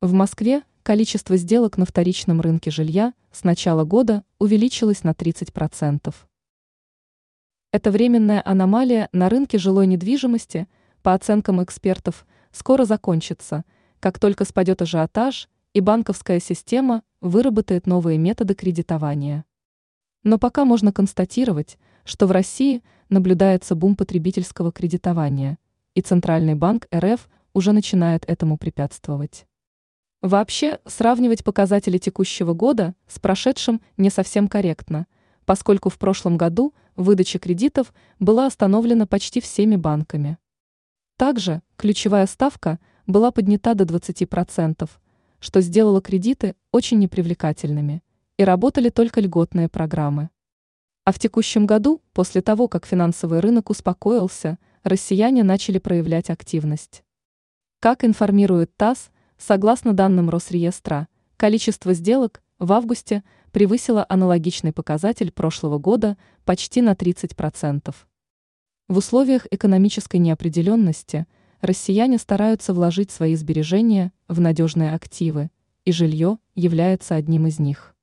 В Москве количество сделок на вторичном рынке жилья с начала года увеличилось на 30%. Это временная аномалия на рынке жилой недвижимости, по оценкам экспертов, скоро закончится, как только спадет ажиотаж и банковская система выработает новые методы кредитования. Но пока можно констатировать, что в России наблюдается бум потребительского кредитования, и Центральный банк РФ уже начинает этому препятствовать. Вообще, сравнивать показатели текущего года с прошедшим не совсем корректно, поскольку в прошлом году выдача кредитов была остановлена почти всеми банками. Также ключевая ставка была поднята до 20%, что сделало кредиты очень непривлекательными, и работали только льготные программы. А в текущем году, после того, как финансовый рынок успокоился, россияне начали проявлять активность. Как информирует ТАСС, Согласно данным Росреестра, количество сделок в августе превысило аналогичный показатель прошлого года почти на 30%. В условиях экономической неопределенности россияне стараются вложить свои сбережения в надежные активы, и жилье является одним из них.